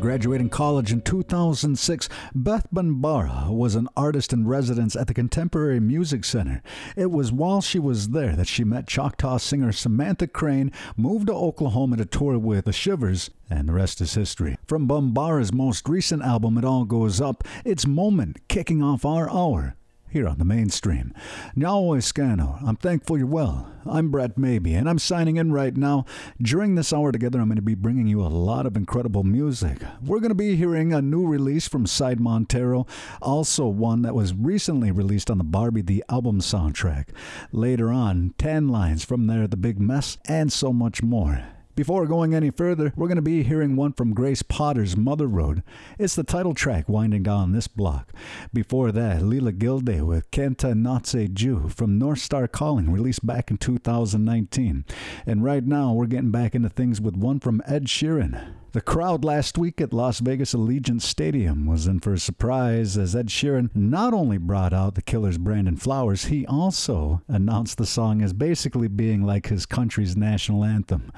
graduating college in 2006, Beth Bombara was an artist in residence at the Contemporary Music Center. It was while she was there that she met Choctaw singer Samantha Crain, moved to Oklahoma to tour with the Shivers, and the rest is history. From Bombara's most recent album, It All Goes Up, it's Moment kicking off our hour here on the mainstream. Now, Scano, I'm thankful you're well. I'm Brett Maybe, and I'm signing in right now. During this hour together, I'm going to be bringing you a lot of incredible music. We're going to be hearing a new release from Side Montero, also one that was recently released on the Barbie the album soundtrack. Later on, 10 lines from there, The Big Mess, and so much more. Before going any further, we're going to be hearing one from Grace Potter's Mother Road. It's the title track winding down this block. Before that, Leela Gilday with Kenta Natse from North Star Calling, released back in 2019. And right now, we're getting back into things with one from Ed Sheeran. The crowd last week at Las Vegas Allegiant Stadium was in for a surprise as Ed Sheeran not only brought out the Killer's Brandon Flowers, he also announced the song as basically being like his country's national anthem.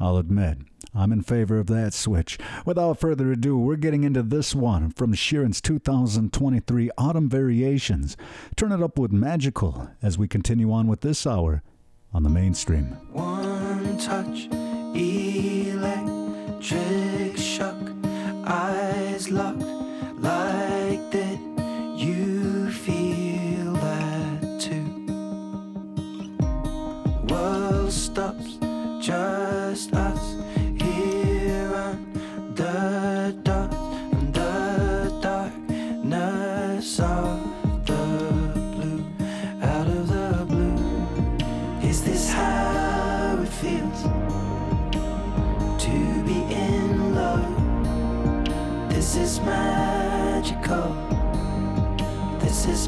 I'll admit, I'm in favor of that switch. Without further ado, we're getting into this one from Sheeran's 2023 Autumn Variations. Turn it up with Magical as we continue on with this hour on the mainstream. One touch,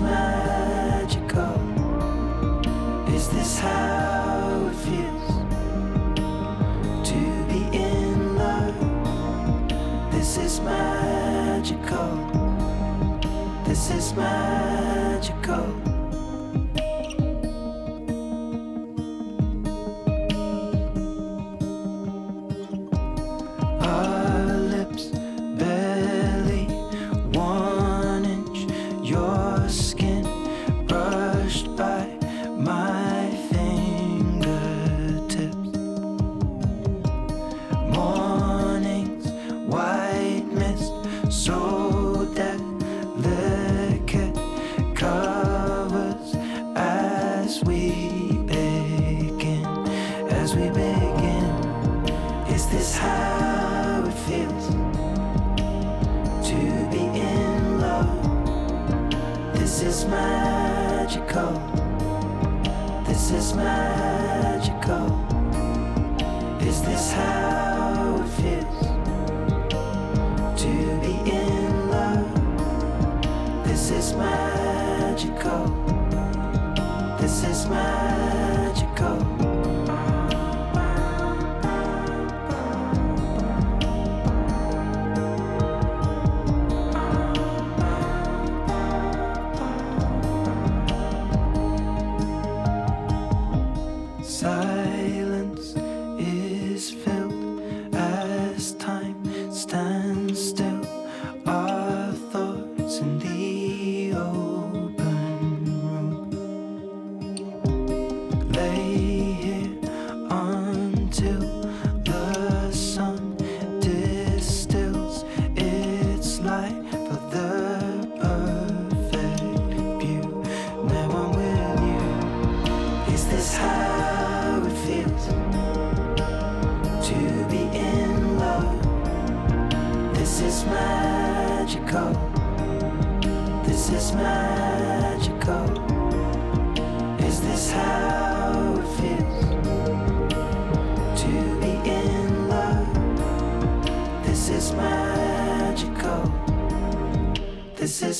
Magical. Is this how it feels to be in love? This is magical. This is magical.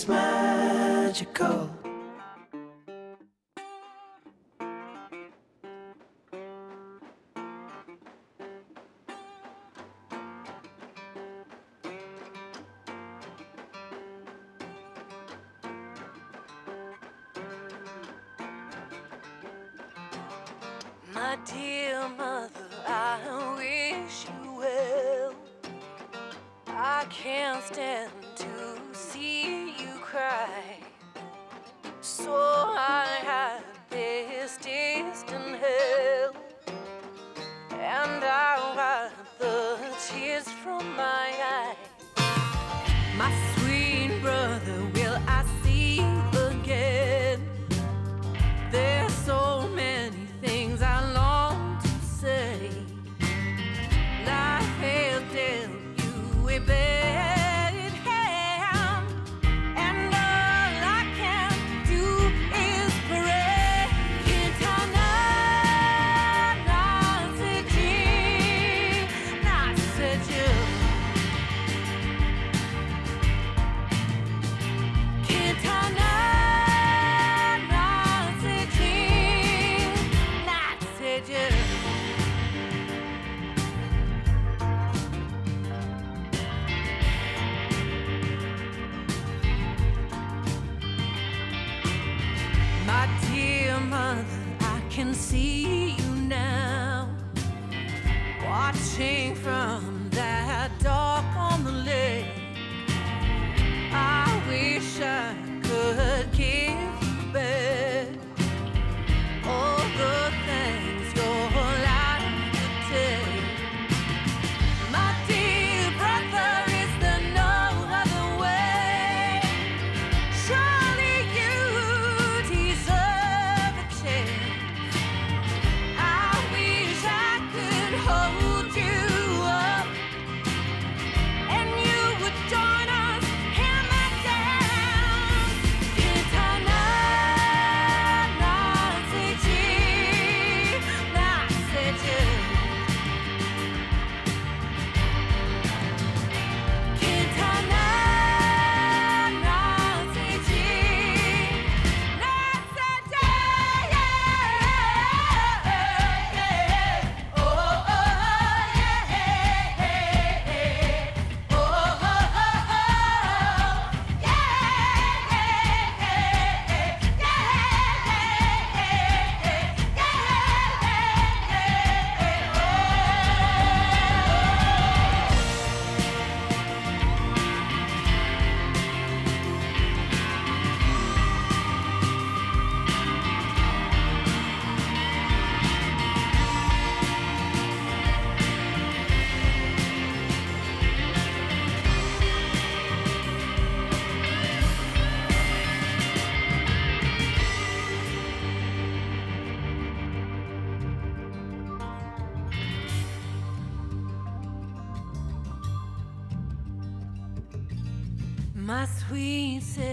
magical.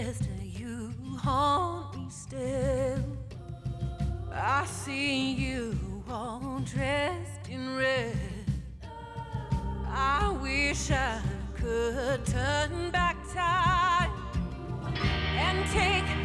sister, you haunt me still. I see you all dressed in red. I wish I could turn back time and take.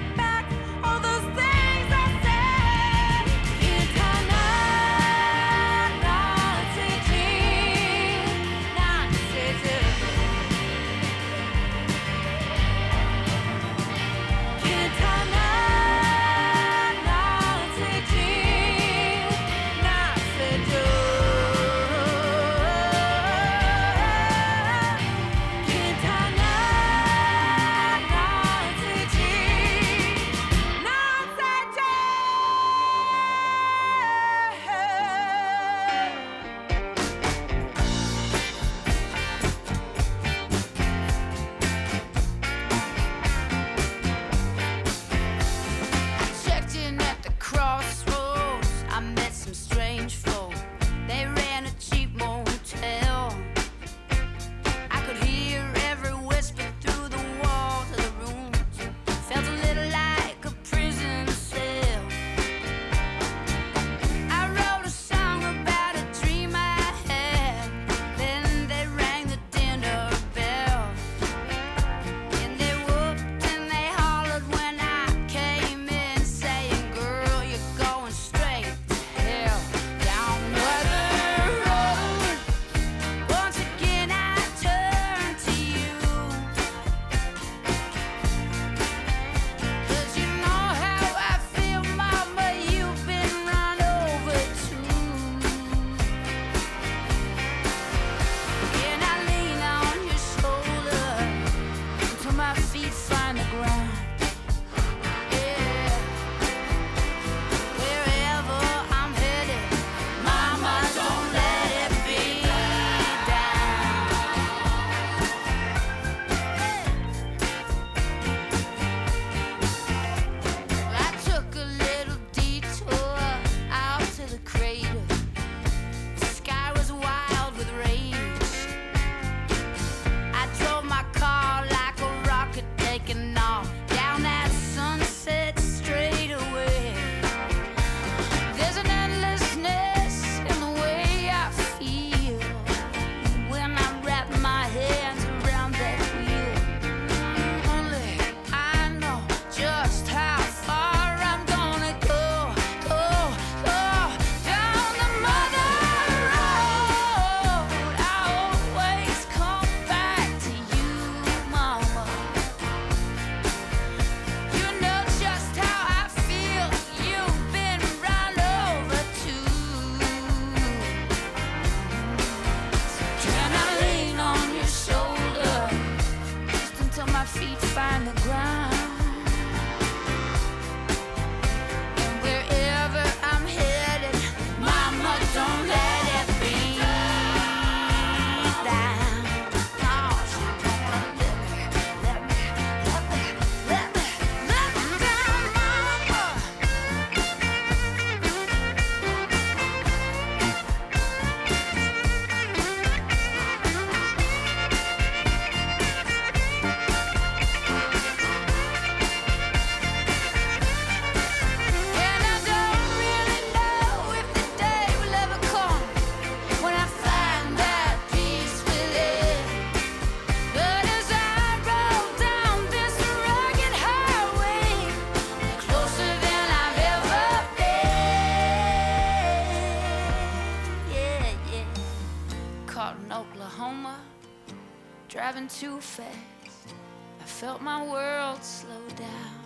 Felt my world slow down.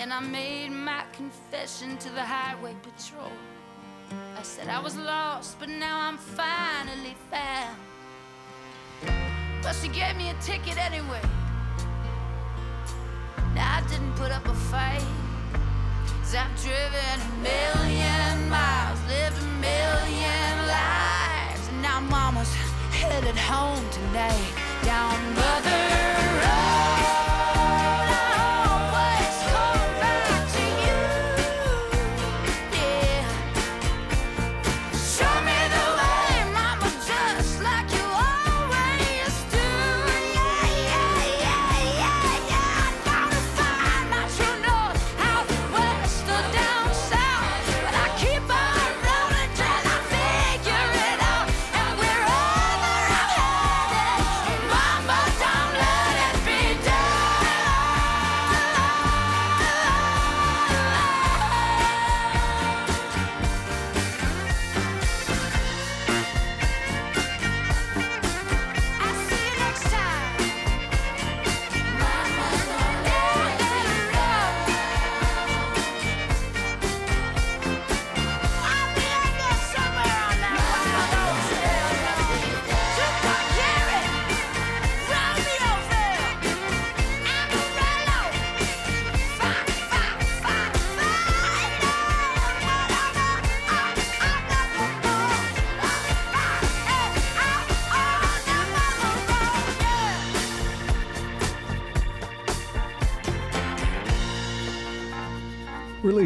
And I made my confession to the highway patrol. I said I was lost, but now I'm finally found. But she gave me a ticket anyway. Now I didn't put up a fight. Cause I've driven a million miles, lived a million lives. And now mama's headed home tonight down Mother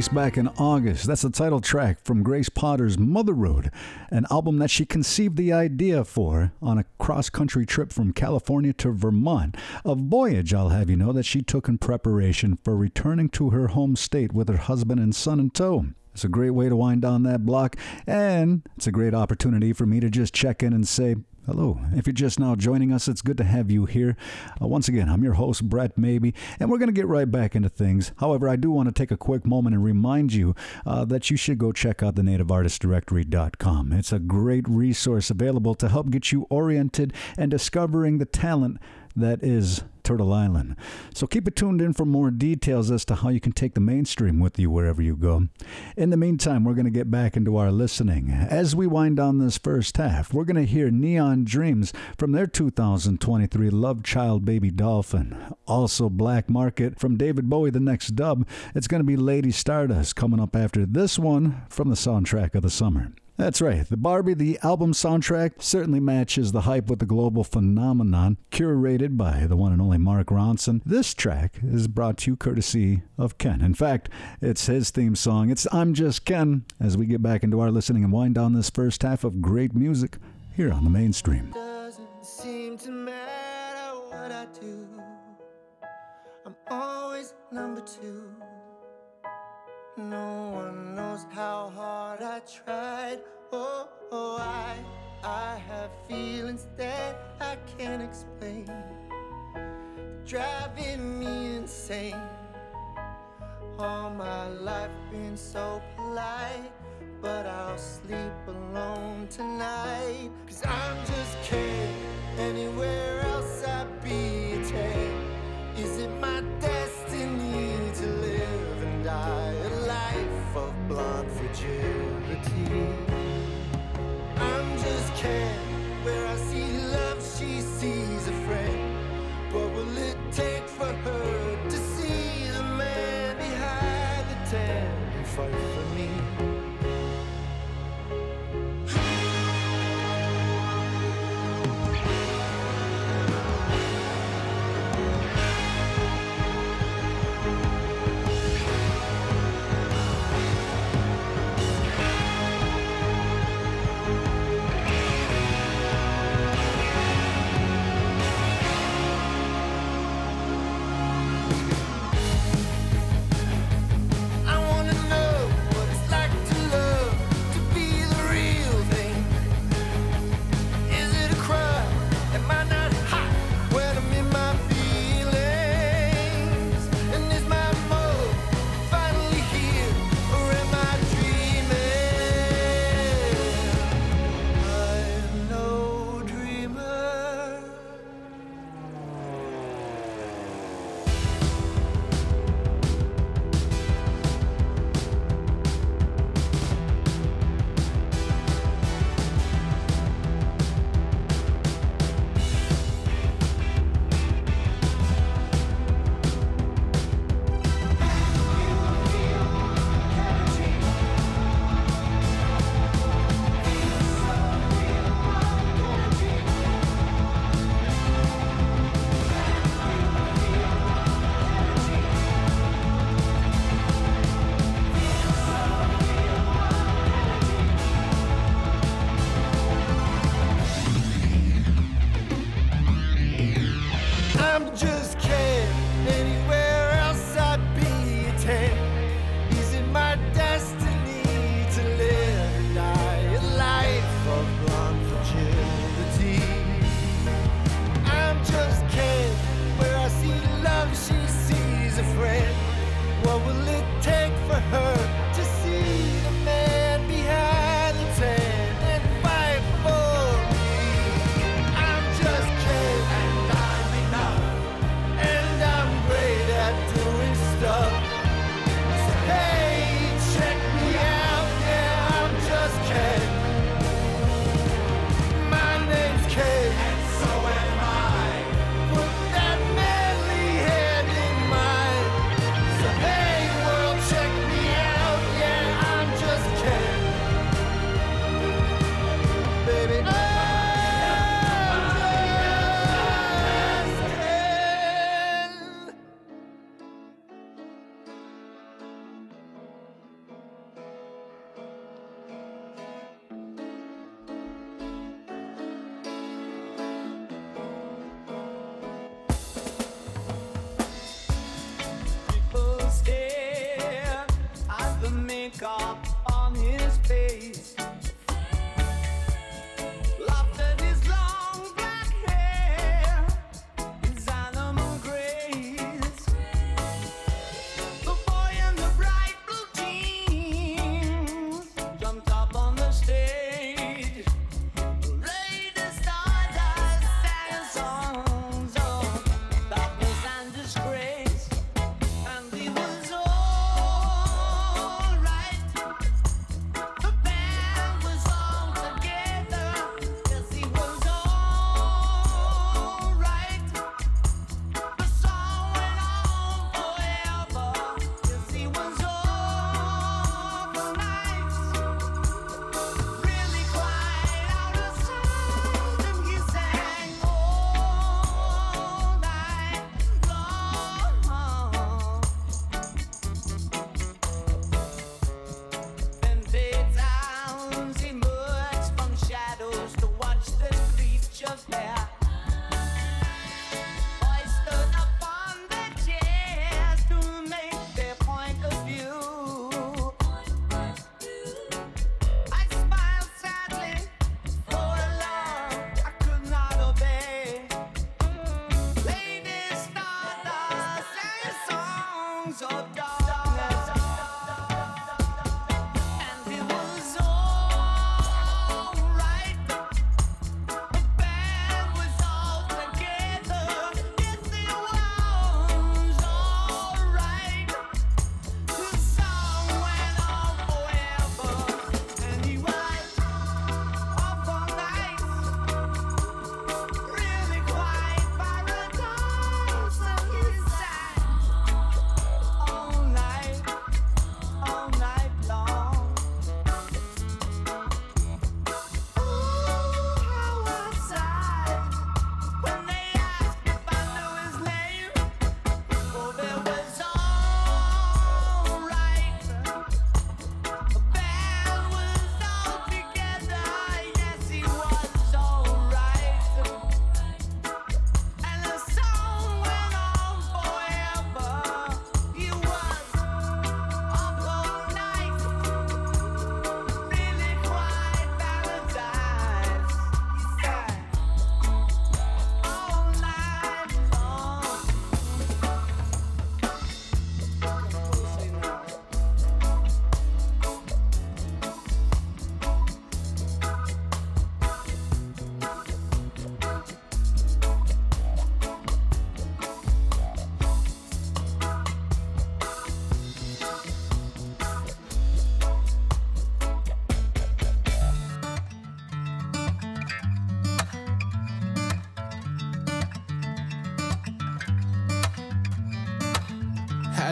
Back in August, that's the title track from Grace Potter's Mother Road, an album that she conceived the idea for on a cross country trip from California to Vermont. A voyage, I'll have you know, that she took in preparation for returning to her home state with her husband and son in tow. It's a great way to wind down that block, and it's a great opportunity for me to just check in and say, Hello. If you're just now joining us, it's good to have you here. Uh, once again, I'm your host, Brett Maybe, and we're going to get right back into things. However, I do want to take a quick moment and remind you uh, that you should go check out the nativeartistdirectory.com. It's a great resource available to help get you oriented and discovering the talent that is Turtle Island. So keep it tuned in for more details as to how you can take the mainstream with you wherever you go. In the meantime, we're going to get back into our listening. As we wind down this first half, we're going to hear Neon Dreams from their 2023 Love Child Baby Dolphin. Also, Black Market from David Bowie, the next dub. It's going to be Lady Stardust coming up after this one from the soundtrack of the summer. That's right. The Barbie, the album soundtrack, certainly matches the hype with the global phenomenon, curated by the one and only Mark Ronson. This track is brought to you courtesy of Ken. In fact, it's his theme song. It's I'm Just Ken as we get back into our listening and wind down this first half of great music here on the mainstream. Doesn't seem to matter what I do. I'm always number two. No one knows how hard I tried. Oh, oh, I, I have feelings that I can't explain. Driving me insane. All my life been so polite, but I'll sleep alone tonight. Cause I'm just kidding. Anywhere else I'd be a 10. Is it blonde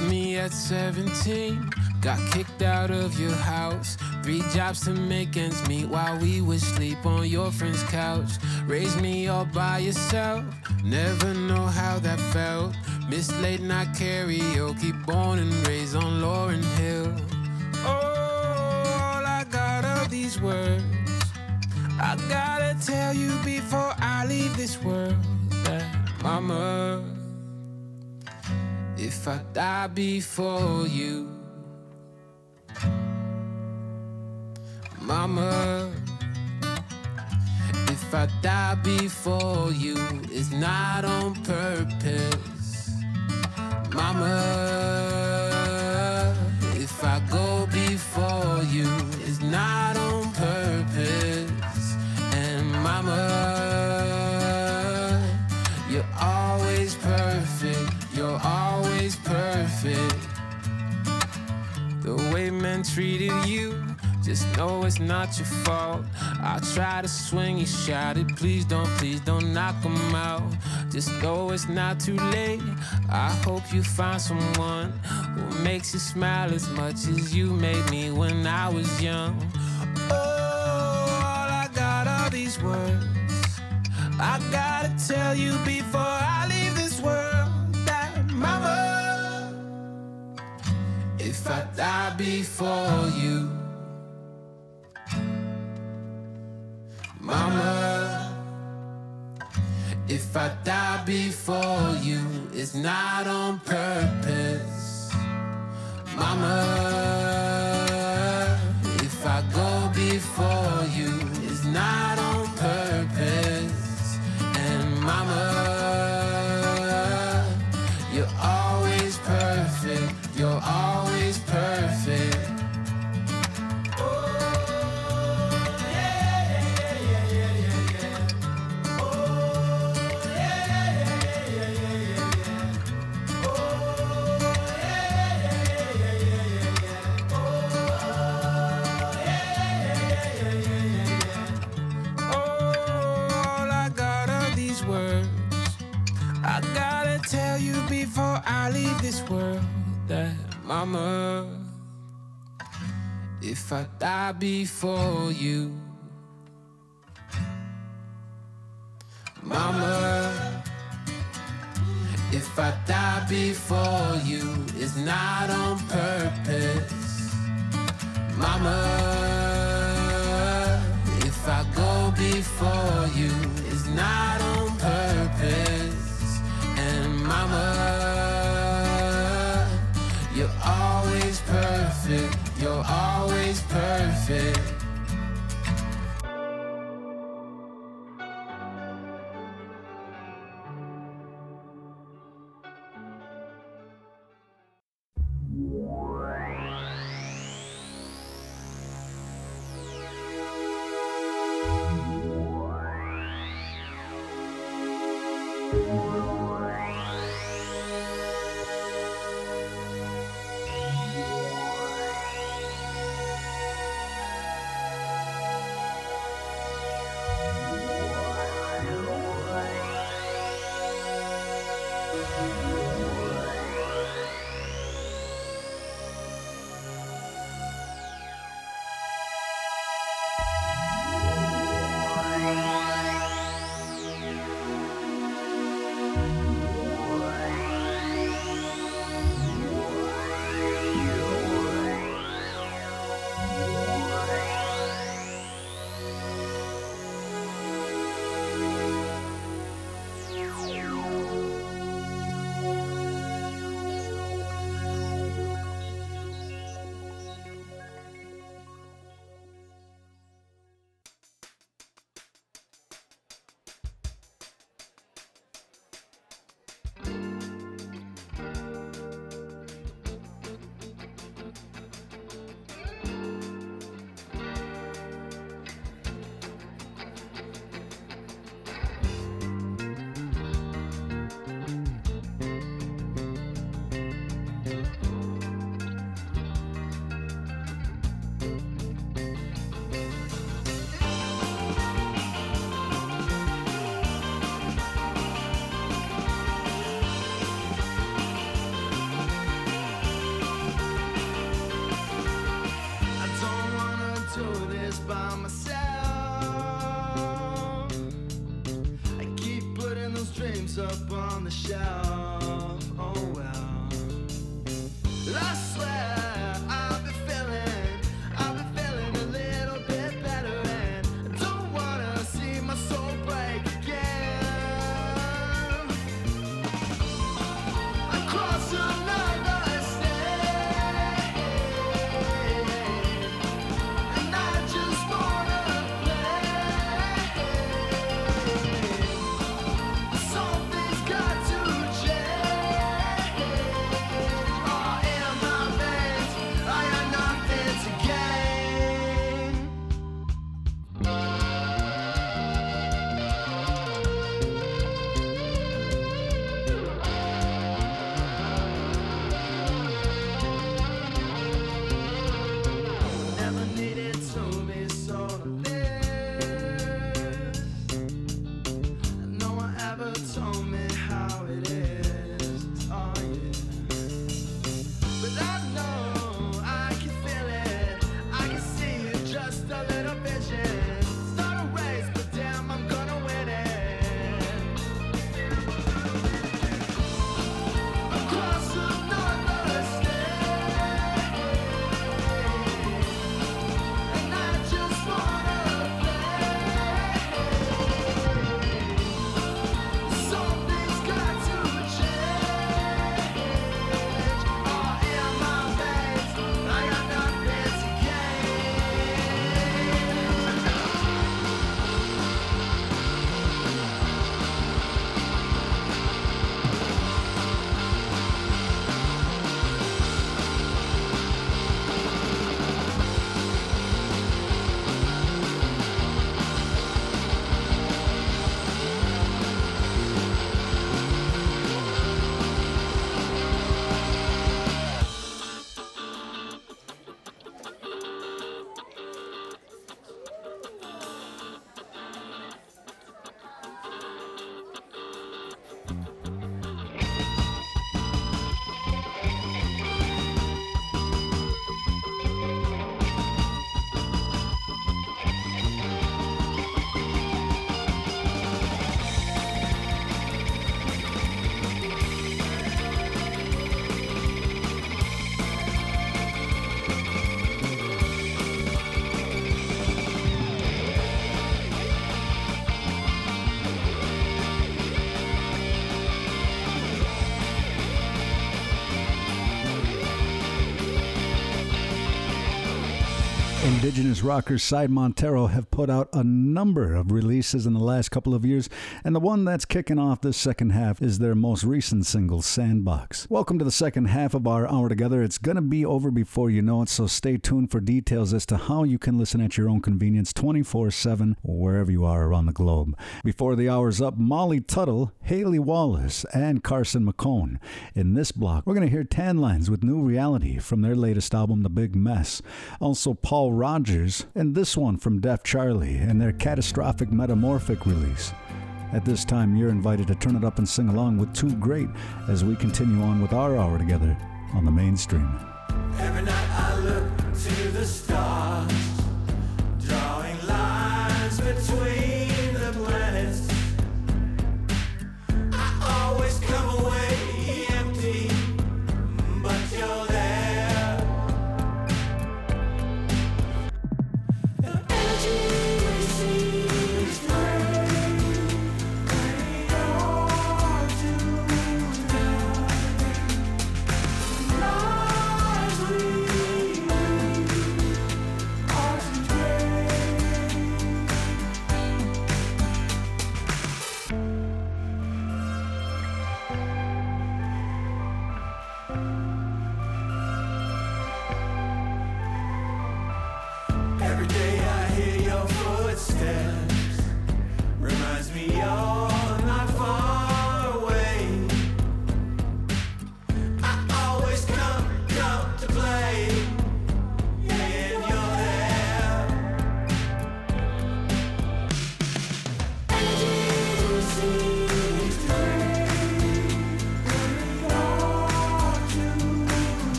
me at 17. Got kicked out of your house. Three jobs to make ends meet while we would sleep on your friend's couch. Raised me all by yourself. Never know how that felt. Miss late night karaoke, born and raised on Lauryn Hill. Oh, all I got are these words. I gotta tell you before I leave this world that, Mama, if I die before you. Mama, if I die before you, it's not on purpose. Mama, if I go before you, it's not on treated you just know it's not your fault. I try to swing you, shouted, please don't, please don't knock 'em out. Just know it's not too late. I hope you find someone who makes you smile as much as you made me when I was young. Oh, all I got are these words. I gotta tell you before I leave this world that, Mama, if I die before you. Mama, if I die before you, it's not on purpose. Mama, if I go before you, Mama, if I die before you, Mama, if I die before you, it's not on purpose. Mama, Indigenous rockers Side Montero have put out a number of releases in the last couple of years, and the one that's kicking off this second half is their most recent single, Sandbox. Welcome to the second half of our hour together. It's going to be over before you know it, so stay tuned for details as to how you can listen at your own convenience 24 7 wherever you are around the globe. Before the hour's up, Molly Tuttle, Haley Wallace, and Carson McHone. In this block, we're going to hear Tanlines with New Reality from their latest album, The Big Mess. Also, Paul Rogers, and this one from Def Charlie and their catastrophic metamorphic release. At this time, you're invited to turn it up and sing along with Too Great as we continue on with our hour together on the mainstream. Every night I look to the stars, drawing lines between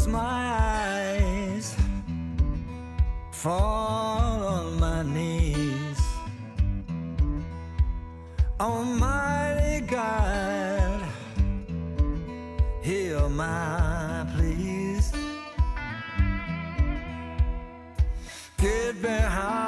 close my eyes, fall on my knees. Almighty God, hear my pleas. Get behind.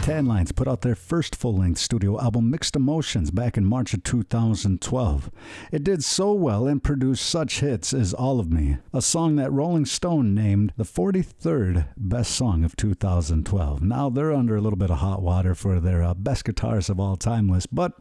Tanlines put out their first full length studio album, Mixed Emotions, back in March of 2012. It did so well and produced such hits as All of Me, a song that Rolling Stone named the 43rd best song of 2012. Now they're under a little bit of hot water for their uh, best guitarists of all time list, but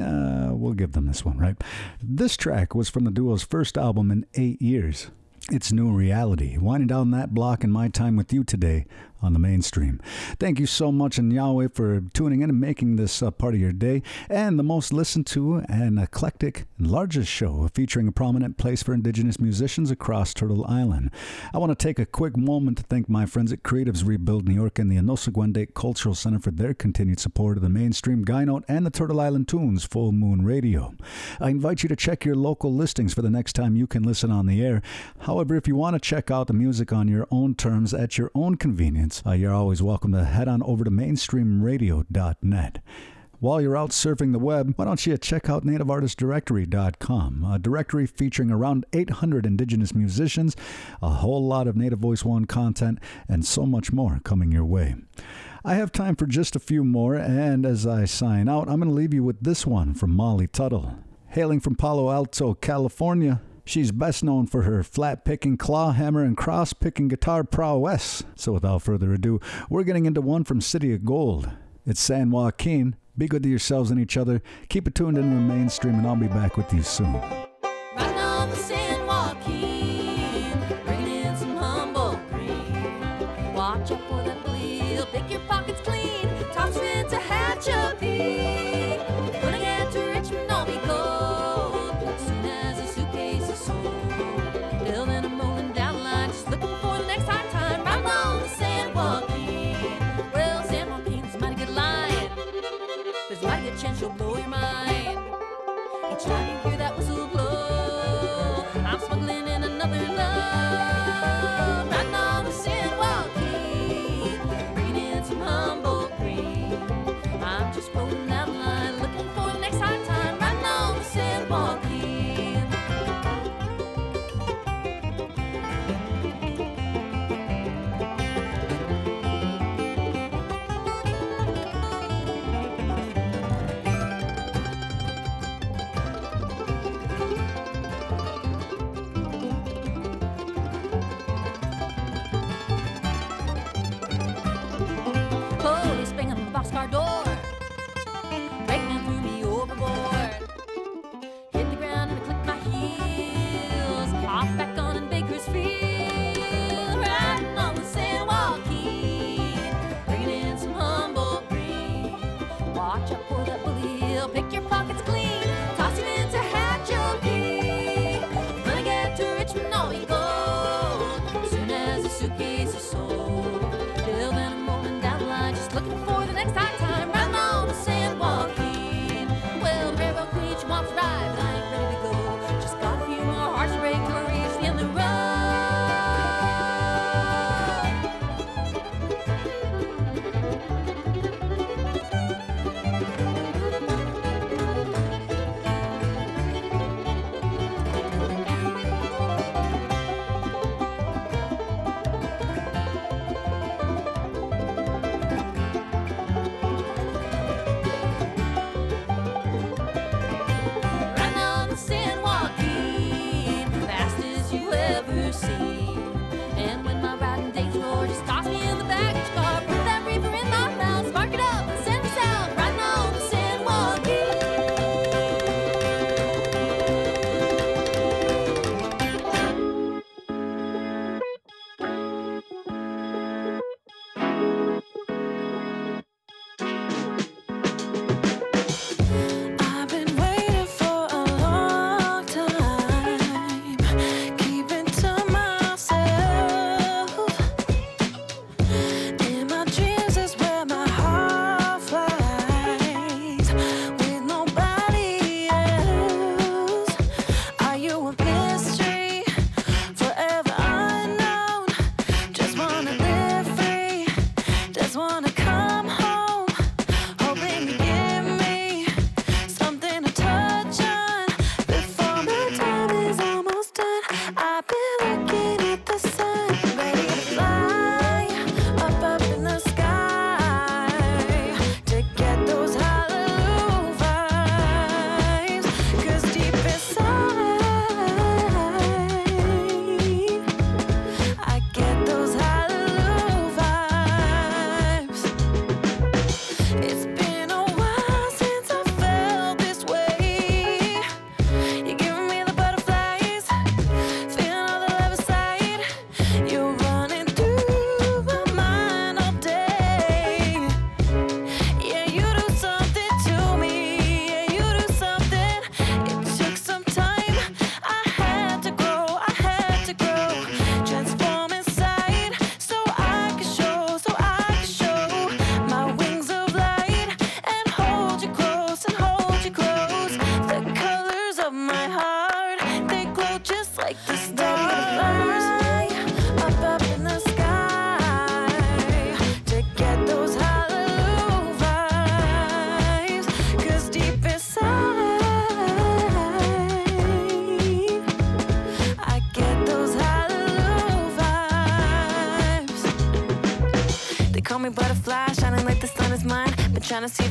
uh, we'll give them this one, right? This track was from the duo's first album in eight years. It's New Reality. Winding down that block in my time with you today on the mainstream. Thank you so much, and Yahweh, for tuning in and making this uh, part of your day and the most listened to and eclectic and largest show featuring a prominent place for Indigenous musicians across Turtle Island. I want to take a quick moment to thank my friends at Creatives Rebuild New York and the Anosagwende Cultural Center for their continued support of the mainstream Guy Note and the Turtle Island Tunes Full Moon Radio. I invite you to check your local listings for the next time you can listen on the air. However, if you want to check out the music on your own terms at your own convenience, uh, you're always welcome to head on over to mainstreamradio.net. While you're out surfing the web, why don't you check out nativeartistdirectory.com, a directory featuring around 800 indigenous musicians, a whole lot of Native Voice One content, and so much more coming your way. I have time for just a few more, and as I sign out, I'm going to leave you with this one from Molly Tuttle. Hailing from Palo Alto, California, She's best known for her flat picking, claw hammer, and cross picking guitar prowess. So without further ado, we're getting into one from City of Gold. It's San Joaquin. Be good to yourselves and each other. Keep it tuned into the mainstream, and I'll be back with you soon.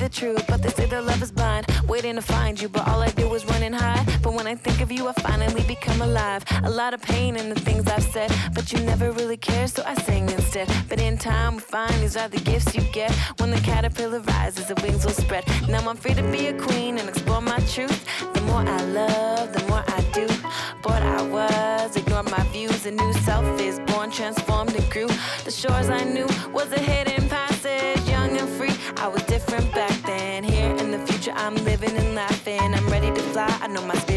the truth, but they say their love is blind. Waiting to find you, but all I do is running high. But when I think of you, I finally become alive. A lot of pain in the things I've said, but you never really care, so I sing instead. But in time, we find these are the gifts you get. When the caterpillar rises, the wings will spread. Now I'm free to be a queen and explore my truth. The more I love, the more I do. But I was, ignored my views. A new self is born, transformed and grew. The shores I knew was ahead. no más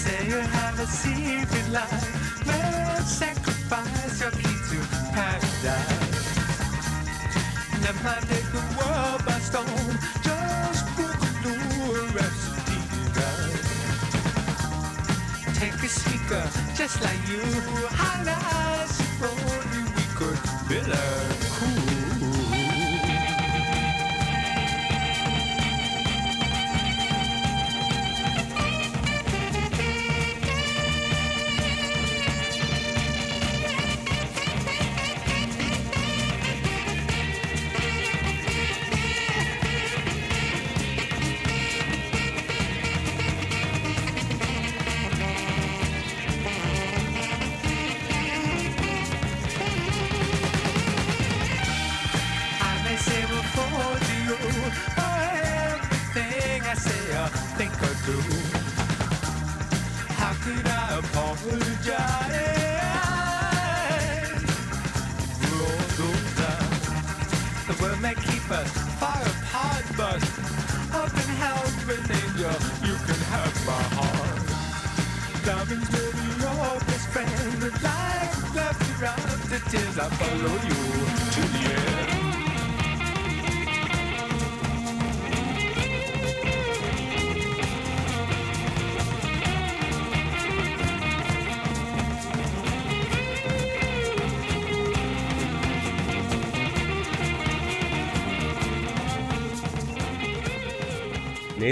say you have a secret life. Well, sacrifice your key to paradise. Never take the world by storm. Just book a new recipe rhapsody Take a speaker just like you. Highlights.